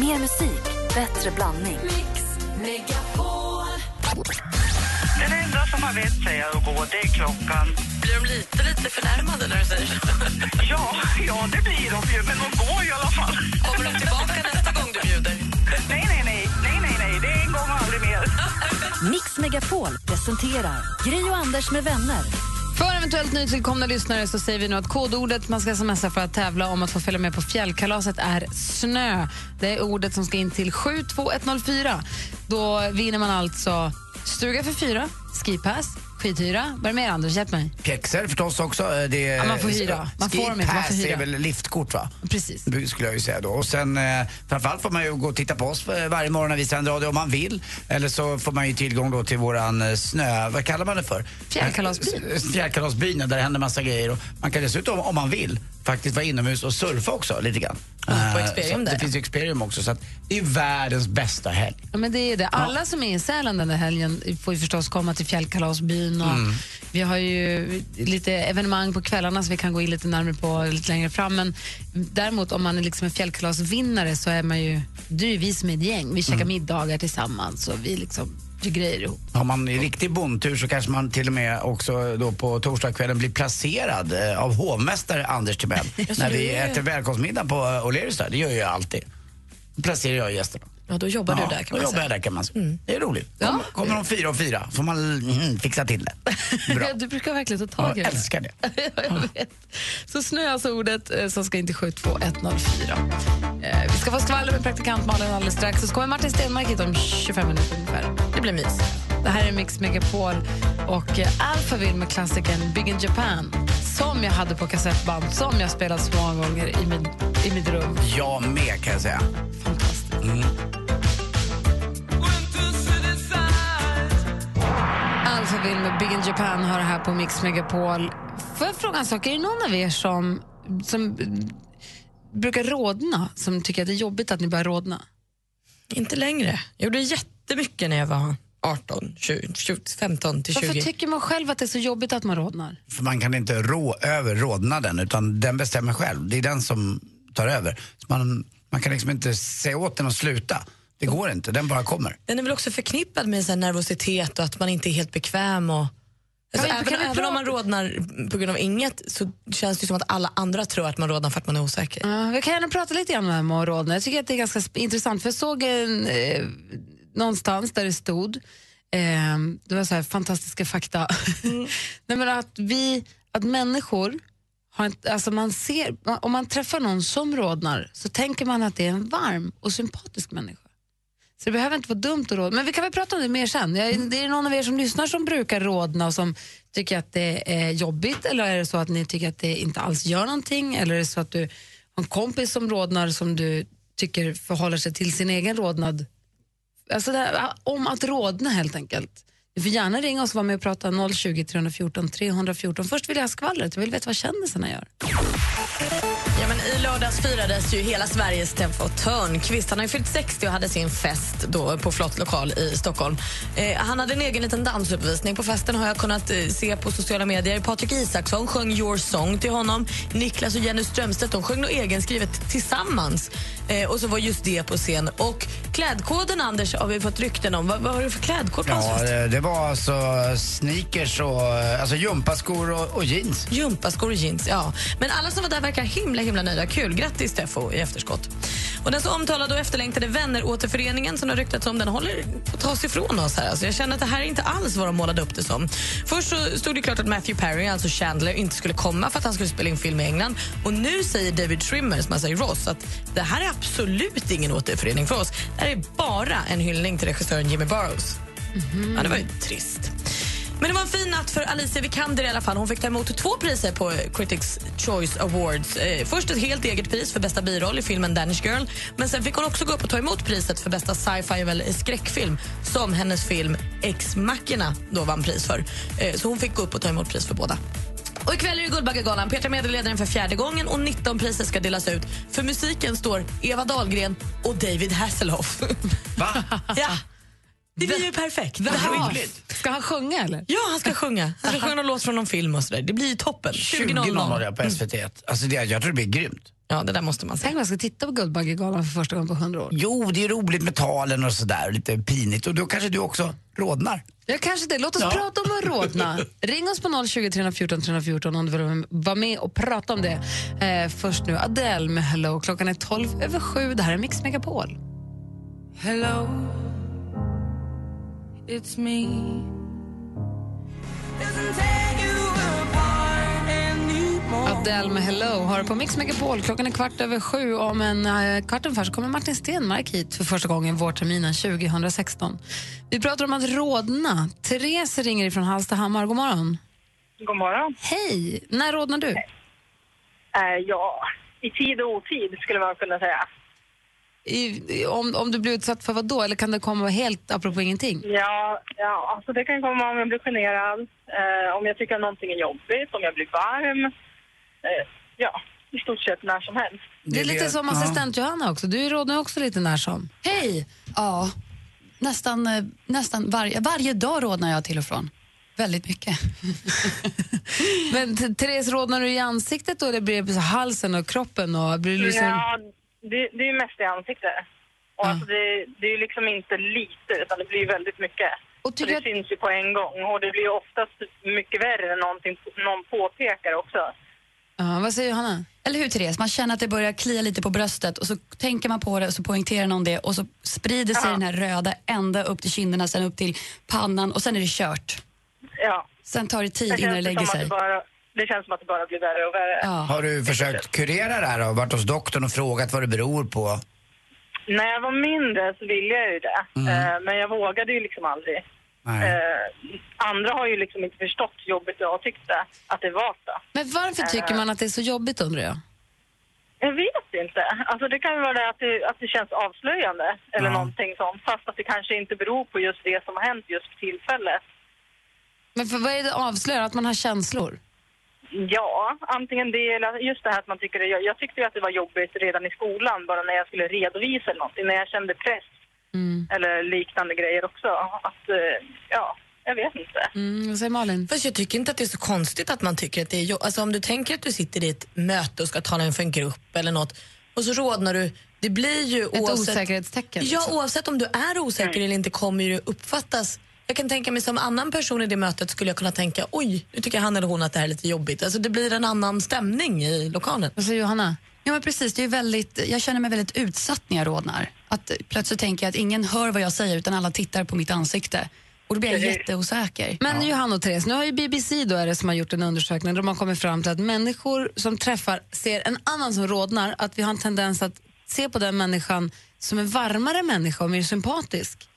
Mer musik, bättre blandning. Den enda som har vett säger att gå, det är klockan. Blir de lite, lite förnärmade när du säger så? Ja, ja, det blir de ju, men de går i alla fall. Kommer de tillbaka nästa gång du bjuder? Nej, nej, nej, nej, nej, nej, det är en gång och aldrig mer. Mix Megapol presenterar Gry och Anders med vänner. För eventuellt nytillkomna lyssnare så säger vi nu att kodordet man ska smsa för att tävla om att få följa med på fjällkalaset är snö. Det är ordet som ska in till 72104. Då vinner man alltså stuga för fyra, skipass, skidhyra. Vad är det mer, Anders? Hjälp mig. Pjäxor förstås också. Det, Ja, man får hyra. Man får dem inte, man får hyra. är väl liftkort va? Precis. Det skulle jag ju säga då. Och sen eh, framförallt får man ju gå och titta på oss eh, varje morgon när vi sänder radio om man vill. Eller så får man ju tillgång då till våran eh, snö, vad kallar man det för? Fjällkalasbyn. Eh, Fjällkalasbyn, där det händer massa grejer. Och man kan dessutom om man vill faktiskt vara inomhus och surfa också lite grann. på Eh, Experium där, Det ja. finns ju Experium också så att det är världens bästa helg. Ja, men det är det. Alla som är i Sälen den där helgen får ju förstås komma till fjällkalasbyn. Och Mm. Vi har ju lite evenemang på kvällarna som vi kan gå in lite närmare på lite längre fram. Men däremot om man är liksom en fjällkalasvinnare så är man ju, det är vi som är ett gäng. Vi käkar Mm. middagar tillsammans och vi liksom grejer ihop. Har man riktig bondtur så kanske man till och med också då på torsdagskvällen blir placerad eh, av hovmästare Anders Timell. när vi äter välkomstmiddag på O'Learys där. Det gör jag alltid. Då placerar jag gästerna. Ja, då jobbar du där kan man jobbar säga. jag där kan man säga. Det är roligt. Ja. Kommer, de fyra och fyra får man mm, fixa till det. Bra. Du brukar verkligen ta tag i Jag det. älskar det. Ja, jag vet. Så snö alltså ordet eh, som ska in till 72104. Eh, vi ska få skvaller med praktikant Malin alldeles strax. Så kommer Martin Stenmark hit om 25 minuter ungefär. Det blir mys. Det här är Mix Megapol och eh, Alphaville med klassikern Big in Japan som jag hade på kassettband, som jag spelat så många gånger i, min, i mitt rum. Jag med kan jag säga. Fantastiskt. Alphaville med Big in Japan har det här på Mix Megapol. Får jag fråga en sak? Är det någon av er som, som brukar rodna, som tycker att det är jobbigt att ni börjar rodna? Inte längre. Jag gjorde jättemycket när jag var 18, 20, 20 15 till 20. Varför tycker man själv att det är så jobbigt att man rodnar? För man kan inte rå över rodnaden utan den bestämmer själv. Det är den som tar över. Så man, man kan liksom inte säga åt den att sluta. Det går inte, den bara kommer. Den är väl också förknippad med så här nervositet och att man inte är helt bekväm. Och, alltså, vi- även kan även om man rodnar på grund av inget så känns det som att alla andra tror att man rodnar för att man är osäker. Vi kan gärna prata lite grann om det här med att rodna. Jag tycker att det är ganska intressant. För jag såg en, eh, någonstans där det stod, eh, det var så här fantastiska fakta, Nej, men att vi, att människor, har alltså man ser, om man träffar någon som rodnar så tänker man att det är en varm och sympatisk människa. Så det behöver inte vara dumt att rådna. Men vi kan väl prata om det mer sen. Jag, det är någon av er som lyssnar som brukar rådna och som tycker att det är jobbigt eller är det så att ni tycker att det inte alls gör någonting eller är det så att du har en kompis som rådnar som du tycker förhåller sig till sin egen rodnad? Alltså här, om att rådna helt enkelt. Du får gärna ringa oss och vara med och prata 020 314 314. Först vill jag ha skvallret, jag vill veta vad kändisarna gör. Ja, men I lördags firades ju hela Sveriges Steffo Törnqvist. Han har ju fyllt 60 och hade sin fest då på Flott lokal i Stockholm. Eh, han hade en egen liten dansuppvisning. På festen har jag kunnat eh, se på sociala medier. Patrik Isaksson sjöng Your song till honom. Niklas och Jenny Strömstedt de sjöng något egenskrivet tillsammans. Eh, och så var just det på scen. Och klädkoden, Anders, har vi fått rykten om. Vad, vad har du för klädkod på hans Ja, fest? det, det var alltså sneakers och alltså gympaskor och, och jeans. Gympaskor och jeans, ja. Men alla som var där verkar himla himla nöjda. Kul, grattis Steffo i efterskott. Och den så omtalade och efterlängtade vänner-återföreningen som det har ryktats om, den håller på att tas ifrån oss här. Alltså jag känner att det här är inte alls vad de målade upp det som. Först så stod det klart att Matthew Perry, alltså Chandler, inte skulle komma för att han skulle spela in film i England. Och nu säger David Schwimmer, som alltså är Ross, att det här är absolut ingen återförening för oss. Det här är bara en hyllning till regissören Jimmy Burrows. Ja, det var ju trist. Men det var en fin natt för Alicia Vikander i alla fall. Hon fick ta emot två priser på eh, Critics Choice Awards. Eh, först ett helt eget pris för bästa biroll i filmen Danish Girl. Men sen fick hon också gå upp och ta emot priset för bästa sci-fi eller skräckfilm som hennes film Ex Machina då vann pris för. Eh, så hon fick gå upp och ta emot pris för båda. Och ikväll är det Guldbaggegalan. Petra medledaren för fjärde gången och 19 priser ska delas ut. För musiken står Eva Dahlgren och David Hasselhoff. Va? ja, det blir ju perfekt. Det här Ska han sjunga eller? Ja, han ska sjunga. Han ska sjunga någon låt från någon film och sådär. Det blir ju toppen. 20.00 20.00. ja, på SVT1. Alltså det, jag tror det blir grymt. Ja, det där måste man Tänk säga. om jag ska titta på Guldbaggegalan för första gången på hundra år. Jo, det är roligt med talen och sådär, lite pinigt. Och då kanske du också rodnar. Ja, kanske det. Låt oss Ja. prata om att rodna. Ring oss på 020 314 314 om du vill vara med och prata om det. Eh, först nu Adele med Hello. Klockan är 12 över 7. Det här är Mix Megapol. Hello, it's me. Adele med Hello har på Mix Megapol. Klockan är kvart över sju. Om en eh, kvart ungefär så kommer Martin Stenmark hit för första gången vårterminen 2016. Vi pratar om att rodna. Therese ringer ifrån Hallstahammar. God morgon. God morgon. Hej! När rodnar du? Eh, ja, i tid och otid skulle man kunna säga. I, om, om du blir utsatt för vad då? Eller kan det komma helt apropå ingenting? Ja, ja alltså det kan komma om jag blir generad, eh, om jag tycker att någonting är jobbigt, om jag blir varm. Eh, ja, i stort sett när som helst. Det är lite som ja. assistent Johanna också. Du rodnar också lite när som. Hej! Ja, nästan, eh, nästan varje, varje dag rodnar jag till och från. Väldigt mycket. Men Therese, rodnar du i ansiktet då? Eller blir det halsen och kroppen? Och blir du liksom... Ja, det, det är ju mest i ansiktet. Och Ja. alltså det, det är liksom inte lite, utan det blir väldigt mycket. Och tycker det att- syns ju på en gång. Och det blir oftast mycket värre när någonting, någon påpekar också. Ja, vad säger Johanna? Eller hur Therese? Man känner att det börjar klia lite på bröstet och så tänker man på det och så poängterar någon det och så sprider sig Ja. den här röda ända upp till kinderna, sen upp till pannan och sen är det kört. Ja. Sen tar det tid Det innan det lägger sig. det, bara, det känns som att det bara blir värre och värre. Ja. Har du försökt kurera det här och varit hos doktorn och frågat vad det beror på? När jag var mindre så ville jag ju det. Eh, men jag vågade ju liksom aldrig. Eh, andra har ju liksom inte förstått hur jobbigt jag tyckte att det var. Så. Men varför tycker man att det är så jobbigt undrar jag? Jag vet inte. Alltså det kan ju vara det att det, att det känns avslöjande eller Ja. någonting sånt. Fast att det kanske inte beror på just det som har hänt just för tillfället. Men för vad är det avslöjar? Att man har känslor? Ja, antingen det eller just det här att man tycker det. Jag, jag tyckte ju att det var jobbigt redan i skolan bara när jag skulle redovisa eller någonting. När jag kände press eller liknande grejer också. Att, eh, ja, jag vet inte. Mm, vad säger Malin? Fast jag tycker inte att det är så konstigt att man tycker att det är Alltså om du tänker att du sitter i ett möte och ska tala inför en grupp eller något och så rodnar du. Det blir ju Ett osäkerhetstecken, Ja, liksom. oavsett om du är osäker eller inte kommer det uppfattas jag kan tänka mig som annan person i det mötet skulle jag kunna tänka oj, nu tycker han eller hon att det här är lite jobbigt. Alltså det blir en annan stämning i lokalen. Vad säger Johanna? Ja, men precis. Det är väldigt, jag känner mig väldigt utsatt när jag rodnar. Att plötsligt tänker jag att ingen hör vad jag säger utan alla tittar på mitt ansikte. Och då blir jag jätteosäker. Men Johanna och Therese, nu har ju BBC då är det som har gjort en undersökning där man kommer fram till att människor som träffar ser en annan som rodnar, att vi har en tendens att se på den människan som en varmare människa och mer sympatisk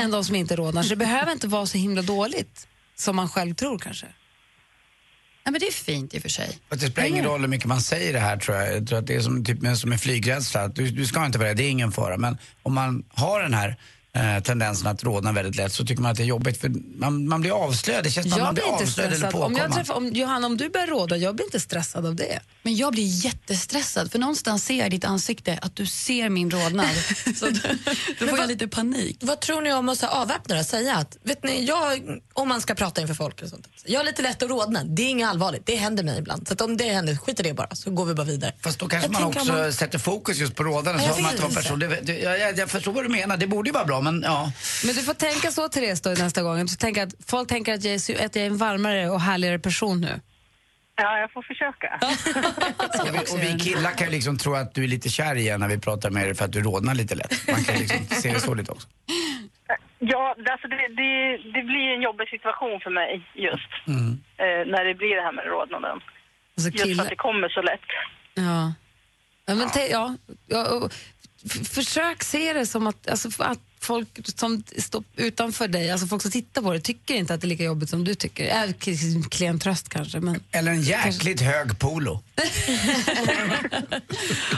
än de som inte rodnar. Så det behöver inte vara så himla dåligt som man själv tror kanske. Ja, men det är fint i och för sig. Att det spelar ingen roll hur mycket man säger det här tror jag. Jag tror att det är som, typ, som en flygrädsla. Att Du, du ska inte vara rädd, det är ingen fara. Men om man har den här eh, tendensen att rodna väldigt lätt så tycker man att det är jobbigt för man, man blir avslöjad. Det känns som man blir avslöjad eller. Om jag påkomma. träffar, om, Johanna, om du börjar råda, jag blir inte stressad av det. Men jag blir jättestressad för någonstans ser jag i ditt ansikte att du ser min rodnad. Så då, då får jag lite panik. Vad tror ni om att avväpna det? Säga att, vet ni, jag, om man ska prata inför folk och sånt. Jag har lite lätt att rodna. Det är inget allvarligt. Det händer mig ibland. Så att om det händer, skit i det bara så går vi bara vidare. Fast då kanske Jag man också man- sätter fokus just på rådandet. Ja, så jag man person. Det, det, jag, jag, jag förstår vad du menar. Det borde ju vara bra men ja. Men du får tänka så Therese då nästa gång. Så tänka att folk tänker att jag, är, att jag är en varmare och härligare person nu. Ja, jag får försöka. Och vi, och vi killar kan ju liksom tro att du är lite kär igen när vi pratar med dig för att du rodnar lite lätt. Man kan liksom se det så lite också. Ja, alltså det, det, det blir en jobbig situation för mig just. Eh, när det blir det här med rodnaden. Alltså Just för att det kommer så lätt. ja. Ja, men ja, ja, försök se det som att, alltså, att folk som står utanför dig, alltså folk som tittar på dig, tycker inte att det är lika jobbigt som du tycker. K- klen tröst kanske, men... Eller en jäkligt hög polo.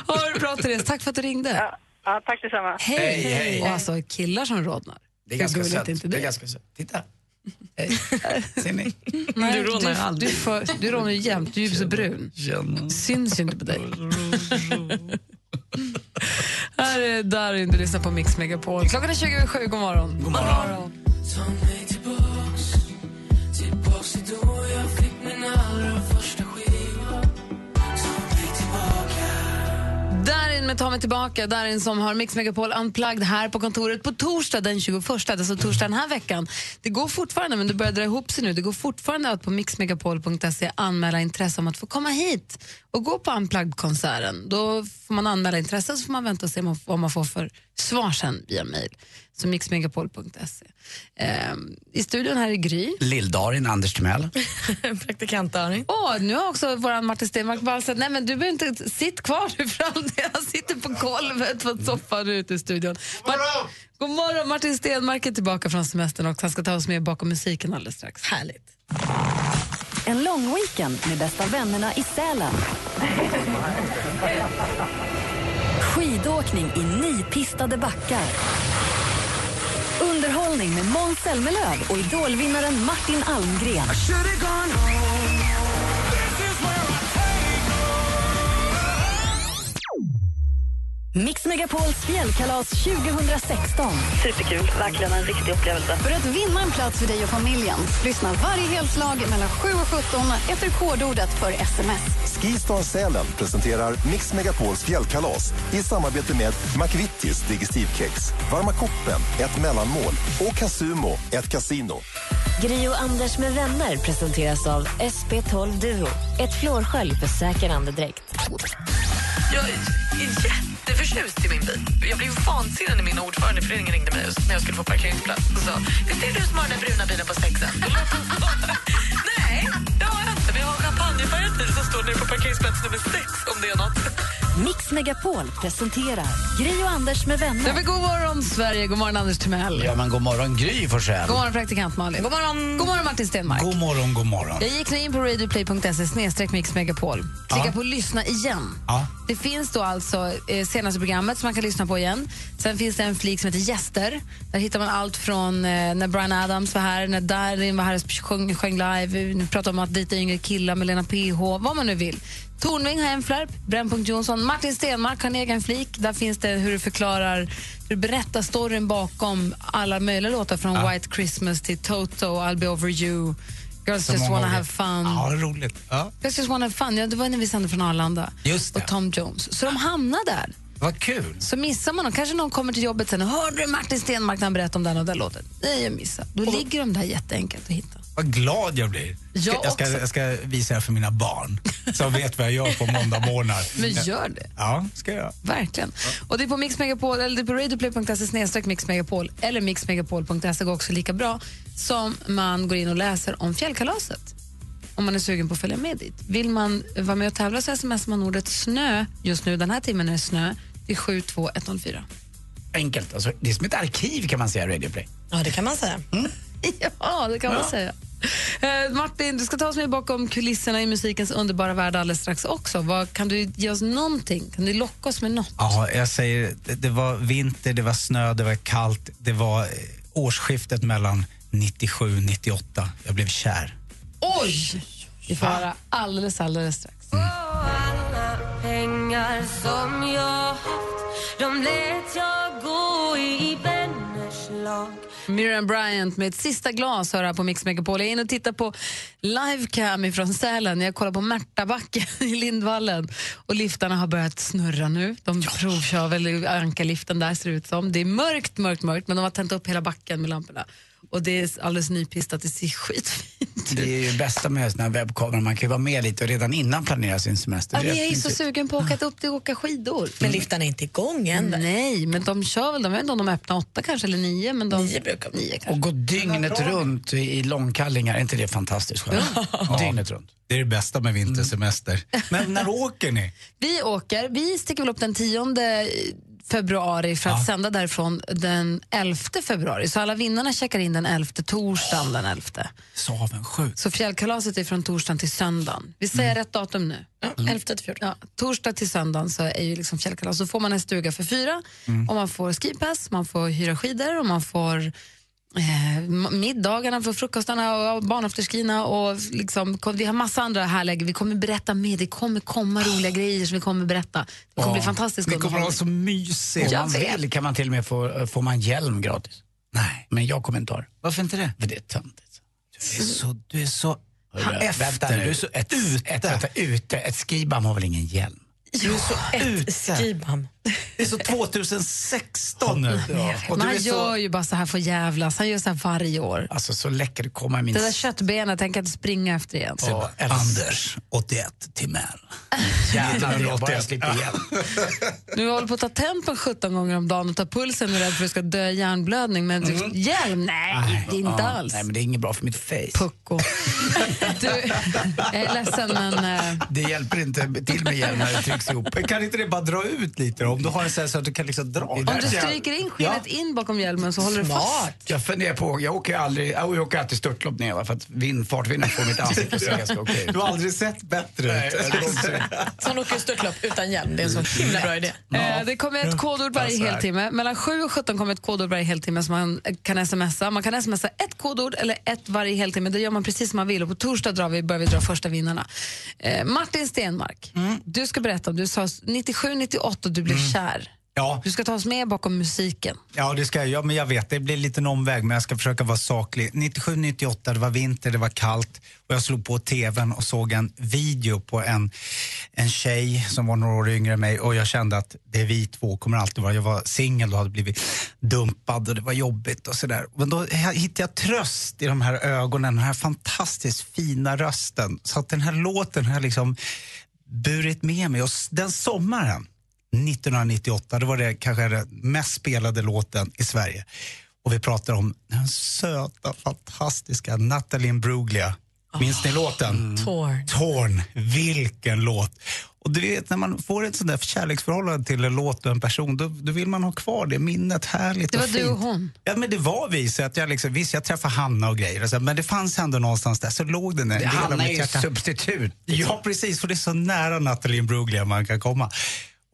Ha det bra Therese, tack för att du ringde. Ja, ja tack detsamma. Hej! Hej, hej. Och alltså killar som rodnar. Det är ganska sött. inte Det det? är ganska sött. Titta. Hej. Ser ni? Nej, Du rodnar ju du, aldrig. du, får, du rodnar ju jämt, du är så brun. Syns ju inte på dig. Här är Darin, du lyssnar på Mix Megapol. Klockan är 27, god morgon. God morgon. Darin med Ta mig tillbaka. Darin som har Mix Megapol Unplugged här på kontoret på torsdag den 21. Alltså torsdag den här veckan. Det går fortfarande, men det börjar dra ihop sig nu. Det går fortfarande att på mixmegapol.se anmäla intresse om att få komma hit och gå på Unplugged-konserten. Då får man anmäla intresse så får man vänta och se vad man får för svar sen via mejl. Så mixmegapol.se. Ehm, I studion här är Gry. Lill-Darin, Anders Timell. Praktikant Darin. Åh, nu har också vår Martin Stenmark bara sagt nej men du behöver inte, sitt kvar nu för all del. Han sitter på golvet på soffan ute i studion. Mart- God morgon, Martin Stenmark är tillbaka från semestern och han ska ta oss med bakom musiken alldeles strax. Härligt. En lång weekend med bästa vännerna i Sälen. Skidåkning i nypistade backar. Underhållning med Måns Zelmerlöw och idolvinnaren Martin Almgren. Mix Megapols fjällkalas 2016. Superkul, verkligen en riktig upplevelse. För att vinna en plats för dig och familjen, lyssna varje helslag mellan 7 och 17 efter kodordet för sms. Skistar Sälen presenterar Mix Megapols fjällkalas i samarbete med McVittys Digestivkex, Varma koppen, ett mellanmål och Casumo, ett kasino. Gri och Anders med vänner presenteras av SP12 Duo. Ett flårskölj för säker andedräkt. Jag är jätteförtjust i min bil. Jag blev vansinnig när min ordförande i föreningen ringde mig just när jag skulle få parkeringsplats och sa Visst är det du som har den bruna bilen på sexen? Nej, det har jag inte. Vi har champagnefärgad bil som står nere på parkeringsplats nummer sex om det är något. Mix Megapol presenterar Gri och Anders med Ja, vänner. men god morgon, Sverige. God morgon, Anders Timell. Ja, men god morgon Gry Forssell. God morgon, praktikant Malin. God morgon, god morgon Martin Stenmark. God morgon, god morgon. Jag gick nu in på radioplay.se snedstreck Mix Megapol. Klicka Ja. på lyssna igen. Ja. Det finns då alltså eh, senaste programmet som man kan lyssna på igen. Sen finns det en flik som heter Gäster. Där hittar man allt från eh, när Brian Adams var här, när Darin var här och sjöng, sjöng live, nu pratar om att dejta yngre killar med Lena PH, vad man nu vill. Tornving har en flärp, Brännpunkt Jonsson, Martin Stenmark har en egen flik. Där finns det hur du förklarar, hur du berättar storyn bakom alla möjliga låtar från White Christmas till Toto, I'll be over you, Girls just wanna have fun. Ja, roligt. Ja. Girls just wanna have fun, ja, det var när vi sände från Arlanda. Just det. Och Tom Jones. Så de hamnar där. Vad kul. Så missar man dem. Kanske någon kommer till jobbet sen och hörde du Martin Stenmark när han berättade om den och den låten? Nej, jag missade. Då ligger de där jätteenkelt att hitta. Vad glad jag blir. Jag jag, ska, jag ska visa det för mina barn som vet vad jag gör på måndagmorgnar. Men gör det. Ja, ska jag. Verkligen. Och det är på Mix Megapol, eller det är på radioplay.se snedstreck Mix Megapol eller mixmegapol.se går också lika bra som man går in och läser om fjällkalaset. Om man är sugen på att följa med dit. Vill man vara med och tävla så smsar man ordet snö. Just nu den här timmen är det snö. Det är 72104. Enkelt. Alltså, det är som ett arkiv kan man säga, Radio Play. Ja, det kan man säga. Ja, det kan man säga. Eh, Martin, du ska ta oss med bakom kulisserna i musikens underbara värld alldeles strax också. Vad, kan du ge oss någonting? Kan du locka oss med något? Ja, jag säger, det, det var vinter, det var snö, det var kallt. Det var eh, årsskiftet mellan 97 98. Jag blev kär. Oj! Vi får höra alldeles, alldeles strax. Alla pengar som jag haft De lät jag gå i lag Miriam Bryant med ett sista glas hör här på Mix Megapol. Jag är inne och tittar på livecam från Sälen. Jag kollar på Märtabacken i Lindvallen. Och liftarna har börjat snurra nu. De provkör väl ankarliften där ser det ut som. Det är mörkt, mörkt, mörkt men de har tänt upp hela backen med lamporna. Och det är alldeles nypistat, det ser skitfint ut. Det är ju bästa med såna här webbkameror. Man kan ju vara med lite och redan innan planera sin semester. Ja, jag är så sugen på att åka upp till åka skidor. Men liftarna är inte igång än. Nej, men de kör väl, de vet inte om de öppnar åtta kanske eller nio. Men de, Nio brukar nio kanske. Och gå dygnet runt i långkallingar, är inte det fantastiskt skönt? Dygnet runt. Det är det bästa med vintersemester. Men när åker ni? Vi åker, vi sticker väl upp den 10 februari för att sända därifrån den 11 februari. Så alla vinnarna checkar in den 11, torsdagen den 11. Så avundsjuk. Så fjällkalaset är från torsdagen till söndagen. Vi säger rätt datum nu. Ja, 11 till 14. Ja, torsdag till söndagen så är ju liksom fjällkalas. Så får man en stuga för fyra och man får skipass, man får hyra skidor och man får eh, middagarna för frukostarna och barnafterskina och liksom, vi har massa andra härliga, vi kommer berätta mer, det kommer komma roliga grejer som vi kommer berätta. Det kommer bli fantastiskt Ni kommer ha så mysigt. Om man vill kan man till och med få, får man hjälm gratis. Nej, Men jag kommer inte ha det. varför inte det? För det är töntigt. Du är så, du är så Hörru, efter. vänta Du nu. är så ett, ute. Ett, vänta, ute. Ett skibam har väl ingen hjälm? Du är så ute. Skibam. Det är så 2016 nu. Och han gör ju bara så här för jävlas. Han gör så här varje år. Alltså så läcker att komma i min... Det där köttbenet tänker inte springa efter igen. Ja, Anders, 81, Timell. Jävlar, jag bara slipper igen. Nu håller på att ta tempen 17 gånger om dagen och ta pulsen och är rädd för att du ska dö i hjärnblödning. Men Mm. hjälm? Nej, det är inte Ja, alls. Nej, men det är inget bra för mitt face. Pucko. Du, jag är ledsen men... eh, Det hjälper inte till med hjälm när det trycks ihop. Kan inte det bara dra ut lite då? Om du har en sån så att du kan liksom dra. Om du stryker in skinnet in bakom hjälmen så håller du fast. Jag funderar på, jag åker aldrig, jag åker alltid störtlopp ner för att vind, fartvinden får mitt ansikte att se ganska okej. Du har aldrig sett bättre Nej, ut. Så han åker störtlopp utan hjälm. Det är en så himla bra idé. Eh, Det kommer ett kodord varje Ja, så här. heltimme. Mellan 7 och 17 kommer ett kodord varje heltimme som man kan smsa. Man kan smsa ett kodord eller ett varje heltimme. Det gör man precis som man vill. Och på torsdag drar vi, börjar vi dra första vinnarna. Eh, Martin Stenmark, du ska berätta. Du sa 97-98 och du blev kär. Ja. Du ska ta oss med bakom musiken. Ja, det ska jag. Ja, men jag vet, det blir lite en omväg, men jag ska försöka vara saklig. 97-98, det var vinter, det var kallt och jag slog på tvn och såg en video på en, en tjej som var några år yngre än mig och jag kände att det är vi två, kommer alltid vara. Jag var singel och hade blivit dumpad och det var jobbigt och sådär. Men då hittade jag tröst i de här ögonen, den här fantastiskt fina rösten. Så att den här låten har liksom burit med mig och den sommaren 1998, då var det kanske den mest spelade låten i Sverige. Och vi pratar om den söta, fantastiska Natalie Imbruglia. Minns ni låten? Torn. Torn. Vilken låt! Och du vet, när man får ett sånt där kärleksförhållande till en låt och en person, då, då vill man ha kvar det minnet. Härligt Det var och du fint. och hon. Ja, men det var vi. Så att jag liksom, visst, jag träffade Hanna och grejer, och så, men det fanns ändå någonstans där, så låg den en del av Hanna är ju hjärta. substitut. Ja, precis, för det är så nära Natalie Imbruglia man kan komma.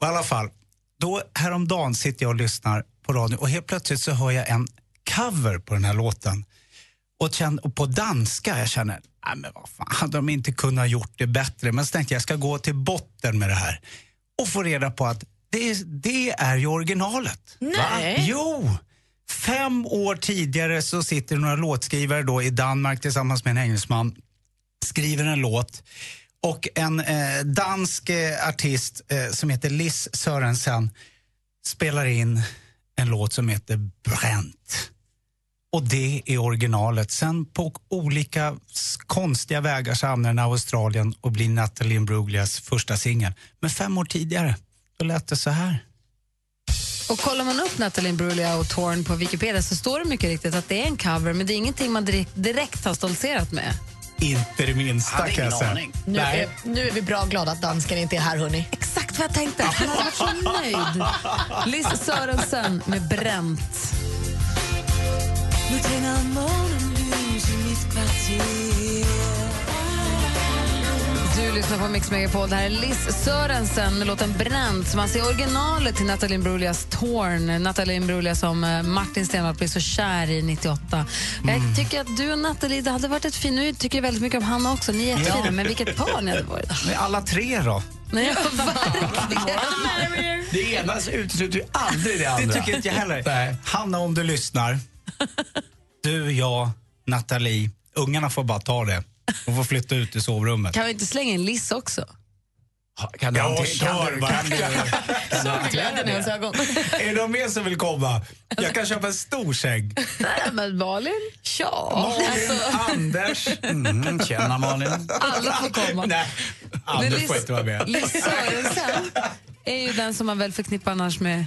Och I alla fall, då häromdagen sitter jag och lyssnar på radio och helt plötsligt så hör jag en cover på den här låten. Och, känner, och på danska, jag känner, nej men vad fan, hade de inte kunnat gjort det bättre? Men så tänkte jag, jag ska gå till botten med det här. Och få reda på att det, är- det är ju originalet. Nej. Jo! Fem år tidigare så sitter några låtskrivare då i Danmark tillsammans med en engelsman, skriver en låt och en eh, dansk eh, artist eh, som heter Liz Sörensen spelar in en låt som heter Bränt. Och det är originalet. Sen på olika konstiga vägar så hamnar den i Australien och blir Natalie Imbruglias första singel. Men fem år tidigare, då lät det så här. Och kollar man upp Natalie Imbruglia och Torn på Wikipedia så står det mycket riktigt att det är en cover men det är ingenting man direkt, direkt har stoltserat med. Inte det minsta kan jag ingen säga. aning. Nu är, nu är vi bra glada att dansken inte är här, hörni. Exakt vad jag tänkte. Han hade varit så nöjd. Liz Sörensen med Bränt. Du lyssnar på Mix Megapol. Det här är Liz Sörensen med låten Bränt som alltså är originalet till Natalie Imbruglias Torn. Natalie Imbruglia som eh, Martin Stenmarck blev så kär i 98. Jag tycker att du och Natalie, det hade varit ett fint... Nu tycker jag väldigt mycket om Hanna också. Ni är jättefina, men vilket par ni hade varit. Men alla tre då? Nej, verkligen. Det ena utesluter ju aldrig det Det andra. tycker inte jag heller. Nej. Hanna, om du lyssnar. Du, jag, Nathalie. Ungarna får bara ta det. De får flytta ut i sovrummet. Kan vi inte slänga in Liz också? Kan du Ja, hantera- kör bara. Glädjen i hans ögon. Är det någon mer som vill komma? Jag kan köpa en stor säng. Nej, men Malin? Ja. Malin, Anders. Mm, tjena Malin. Alla får komma. Nej, Anders får inte vara med. Liz Sörensen är ju den som man väl förknippar annars med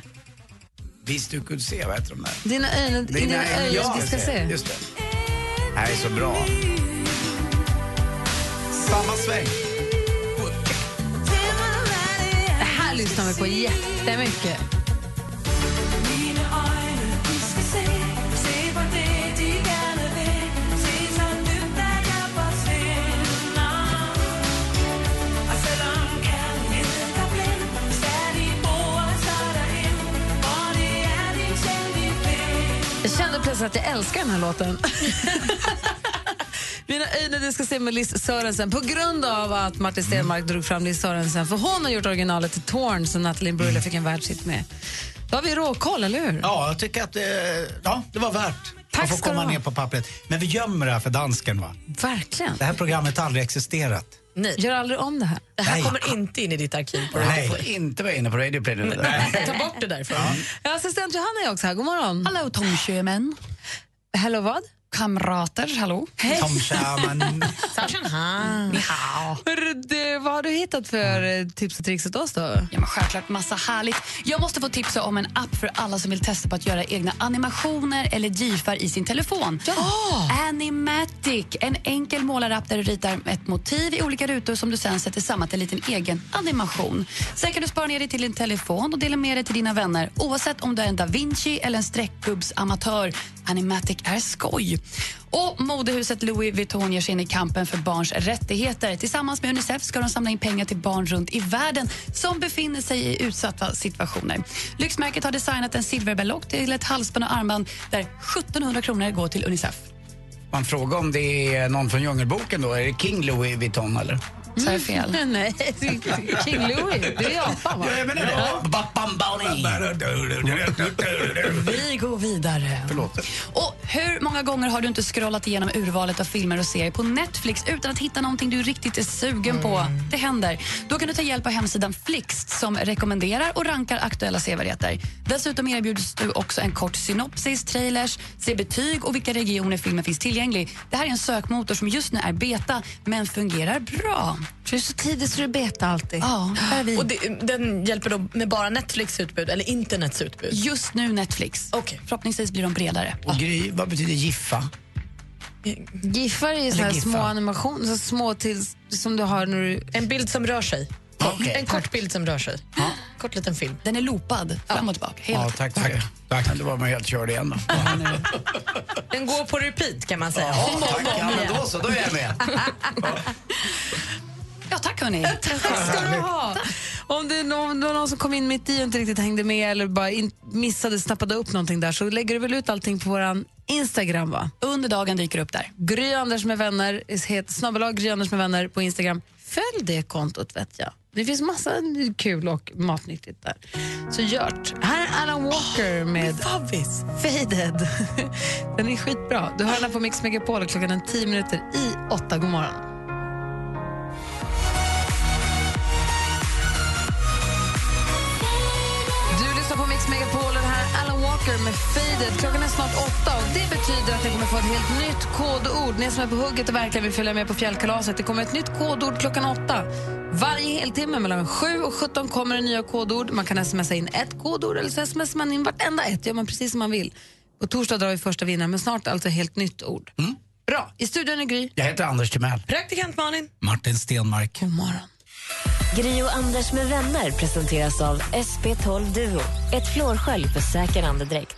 Visst du kunde se, vad heter de där? dina ögon, dina ögon de ska se. Just det. Det här är så bra. Samma sväng. Det här lyssnar vi på jättemycket. Jag kände plötsligt att jag älskar den här låten. Mina ögon du ska se med Liz Sörensen på grund av att Martin Stenmark drog fram Liz Sörensen för hon har gjort originalet till Torn som Natalie Imbruglia fick en världshit med. Då har vi råkoll, eller hur? Ja, jag tycker att eh, ja, det var värt Tack att få komma ner på pappret. Men vi gömmer det här för dansken va? Verkligen. Det här programmet har aldrig existerat. Nej. Gör aldrig om det här. Det här Nej. kommer inte in i ditt arkiv på Radio Nej. Play. Inte vara inne på Radio Play. Ta bort det därifrån. Ja, assistent Johanna är också här. God morgon. Hallå tomsjömän. Hello vad? Kamrater, hallå. Hej. Du, vad har du hittat för eh, tips och tricks åt oss då? Ja, men självklart massa härligt. Jag måste få tipsa om en app för alla som vill testa på att göra egna animationer eller gifar i sin telefon. Animatic, en enkel målarapp där du ritar ett motiv i olika rutor som du sen sätter samman till en liten egen animation. Sen kan du spara ner det till din telefon och dela med det till dina vänner oavsett om du är en Da Vinci eller en streckgubbsamatör. Animatic är skoj. Och modehuset Louis Vuitton ger sig in i kampen för barns rättigheter. Tillsammans med Unicef ska de samla in pengar till barn runt i världen som befinner sig i utsatta situationer. Lyxmärket har designat en silverberlock till ett halsband och armband där 1700 kronor går till Unicef. Man frågar om det är någon från Djungelboken då. Är det King Louis Vuitton eller? Så jag fel? Nej, King Louis. Det är Japan va? Vi går vidare. Förlåt. Och hur många gånger har du inte scrollat igenom urvalet av filmer och serier på Netflix utan att hitta någonting du riktigt är sugen på? Det händer. Då kan du ta hjälp av hemsidan Flixt som rekommenderar och rankar aktuella sevärdheter. Dessutom erbjuds du också en kort synopsis, trailers, ser betyg och vilka regioner filmen finns tillgänglig. Det här är en sökmotor som just nu är beta, men fungerar bra. För det är så tidigt så du beta alltid. Ja. Och det, den hjälper då med bara Netflix utbud eller internets utbud? Just nu Netflix. Okej. Förhoppningsvis blir de bredare. Och Gry, vad betyder giffa? Giffar är ju så här giffa. små animationer, så små till, som du har när du... En bild som rör sig. Okej. En kort bild som rör sig. Kort liten film. Den är loopad fram och tillbaka. Hela Ja, tack det. Tack. Då var man helt körd igen då. Den går på repeat kan man säga. Ja, Om och tack. om, Ja, då så, då är jag med. Ja, tack hörni. ska du ha. Om det är någon, någon som kom in mitt i och inte riktigt hängde med eller bara in, missade, snappade upp någonting där så lägger du väl ut allting på våran Instagram va? Under dagen dyker upp där. Gry Anders med vänner, heter snabbelag Gry Anders med vänner på Instagram. Följ det kontot vet jag. Det finns massa kul och matnyttigt där. Så gjort. Här är Alan Walker med Faded. Den är skitbra. Du hör den på Mix Megapol klockan är 10 minuter i åtta. God morgon. Walker med Faded. Klockan är snart åtta och det betyder att ni kommer få ett helt nytt kodord. Ni som är på hugget och verkligen vill följa med på fjällkalaset. Det kommer ett nytt kodord klockan åtta. Varje heltimme mellan 7 och 17 kommer det nya kodord. Man kan smsa in ett kodord eller så smsar man in vartenda ett. gör man precis som man vill. På torsdag drar vi första vinnaren, men snart alltså helt nytt ord. Bra. I studion är Gry. Jag heter Anders Timell. Praktikant Malin. Martin Stenmark. God morgon. Gri och Anders med vänner presenteras av SP12 Duo. Ett flårskölj för säker andedräkt.